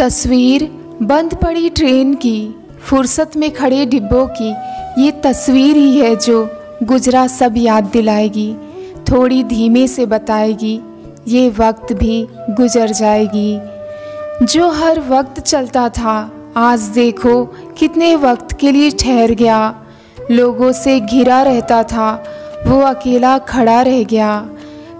तस्वीर बंद पड़ी ट्रेन की, फुर्सत में खड़े डिब्बों की। ये तस्वीर ही है जो गुजरा सब याद दिलाएगी, थोड़ी धीमे से बताएगी। ये वक्त भी गुजर जाएगी। जो हर वक्त चलता था, आज देखो कितने वक्त के लिए ठहर गया। लोगों से घिरा रहता था, वो अकेला खड़ा रह गया।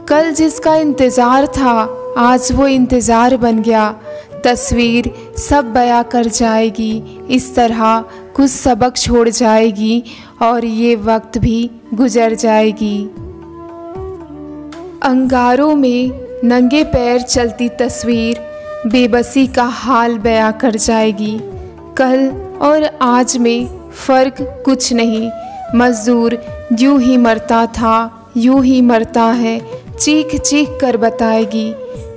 कल जिसका इंतज़ार था, आज वो इंतज़ार बन गया। तस्वीर सब बया कर जाएगी, इस तरह कुछ सबक छोड़ जाएगी और ये वक्त भी गुजर जाएगी। अंगारों में नंगे पैर चलती तस्वीर बेबसी का हाल बयां कर जाएगी। कल और आज में फ़र्क कुछ नहीं, मज़दूर यूँ ही मरता था, यूँ ही मरता है चीख चीख कर बताएगी।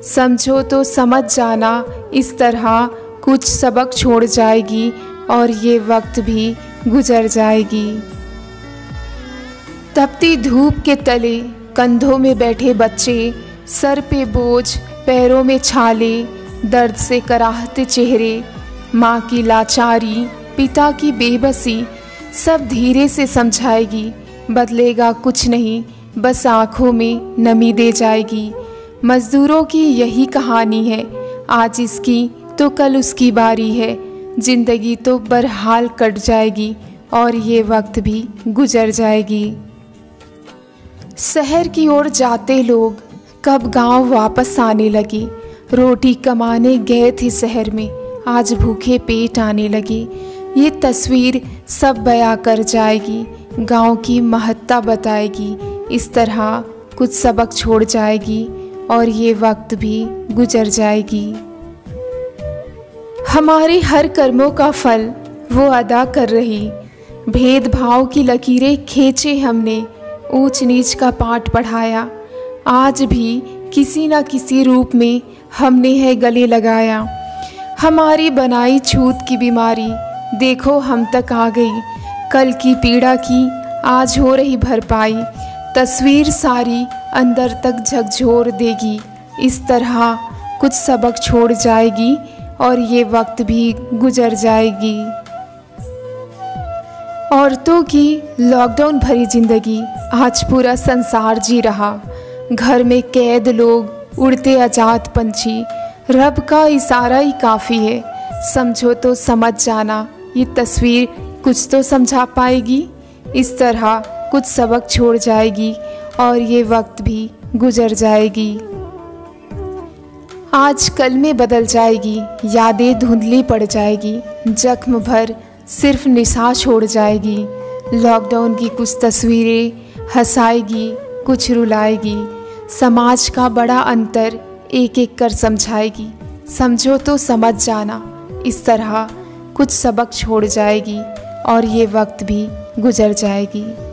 समझो तो समझ जाना इस तरह कुछ सबक छोड़ जाएगी और ये वक्त भी गुजर जाएगी। तपती धूप के तले कंधों में बैठे बच्चे सर पे बोझ, पैरों में छाले, दर्द से कराहते चेहरे, माँ की लाचारी, पिता की बेबसी, सब धीरे से समझाएगी, बदलेगा कुछ नहीं, बस आँखों में नमी दे जाएगी। मज़दूरों की यही कहानी है आज इसकी तो कल उसकी बारी है। ज़िंदगी तो बरहाल कट जाएगी और ये वक्त भी गुजर जाएगी। शहर की ओर जाते लोग कब गाँव वापस आने लगे। रोटी कमाने गए थे शहर में, आज भूखे पेट आने लगे। ये तस्वीर सब बया कर जाएगी, गाँव की महत्ता बताएगी। इस तरह कुछ सबक छोड़ जाएगी। और ये वक्त भी गुजर जाएगी। हमारे हर कर्मों का फल वो अदा कर रही। भेदभाव की लकीरें खींचे हमने ऊंच नीच का पाठ पढ़ाया। आज भी किसी न किसी रूप में हमने है गले लगाया। हमारी बनाई छूत की बीमारी, देखो हम तक आ गई। कल की पीड़ा की आज हो रही भरपाई। तस्वीर सारी अंदर तक झकझोर देगी। इस तरह कुछ सबक छोड़ जाएगी और ये वक्त भी गुजर जाएगी। औरतों की लॉकडाउन भरी ज़िंदगी आज पूरा संसार जी रहा। घर में कैद लोग, उड़ते आज़ाद पंछी, रब का इशारा ही काफ़ी है। समझो तो समझ जाना, ये तस्वीर कुछ तो समझा पाएगी। इस तरह कुछ सबक छोड़ जाएगी और ये वक्त भी गुजर जाएगी। आज कल में बदल जाएगी, यादें धुंधली पड़ जाएगी, जख्म भर सिर्फ़ निशा छोड़ जाएगी। लॉकडाउन की कुछ तस्वीरें हंसाएगी, कुछ रुलाएगी। समाज का बड़ा अंतर एक एक कर समझाएगी। समझो तो समझ जाना, इस तरह कुछ सबक छोड़ जाएगी और ये वक्त भी गुजर जाएगी।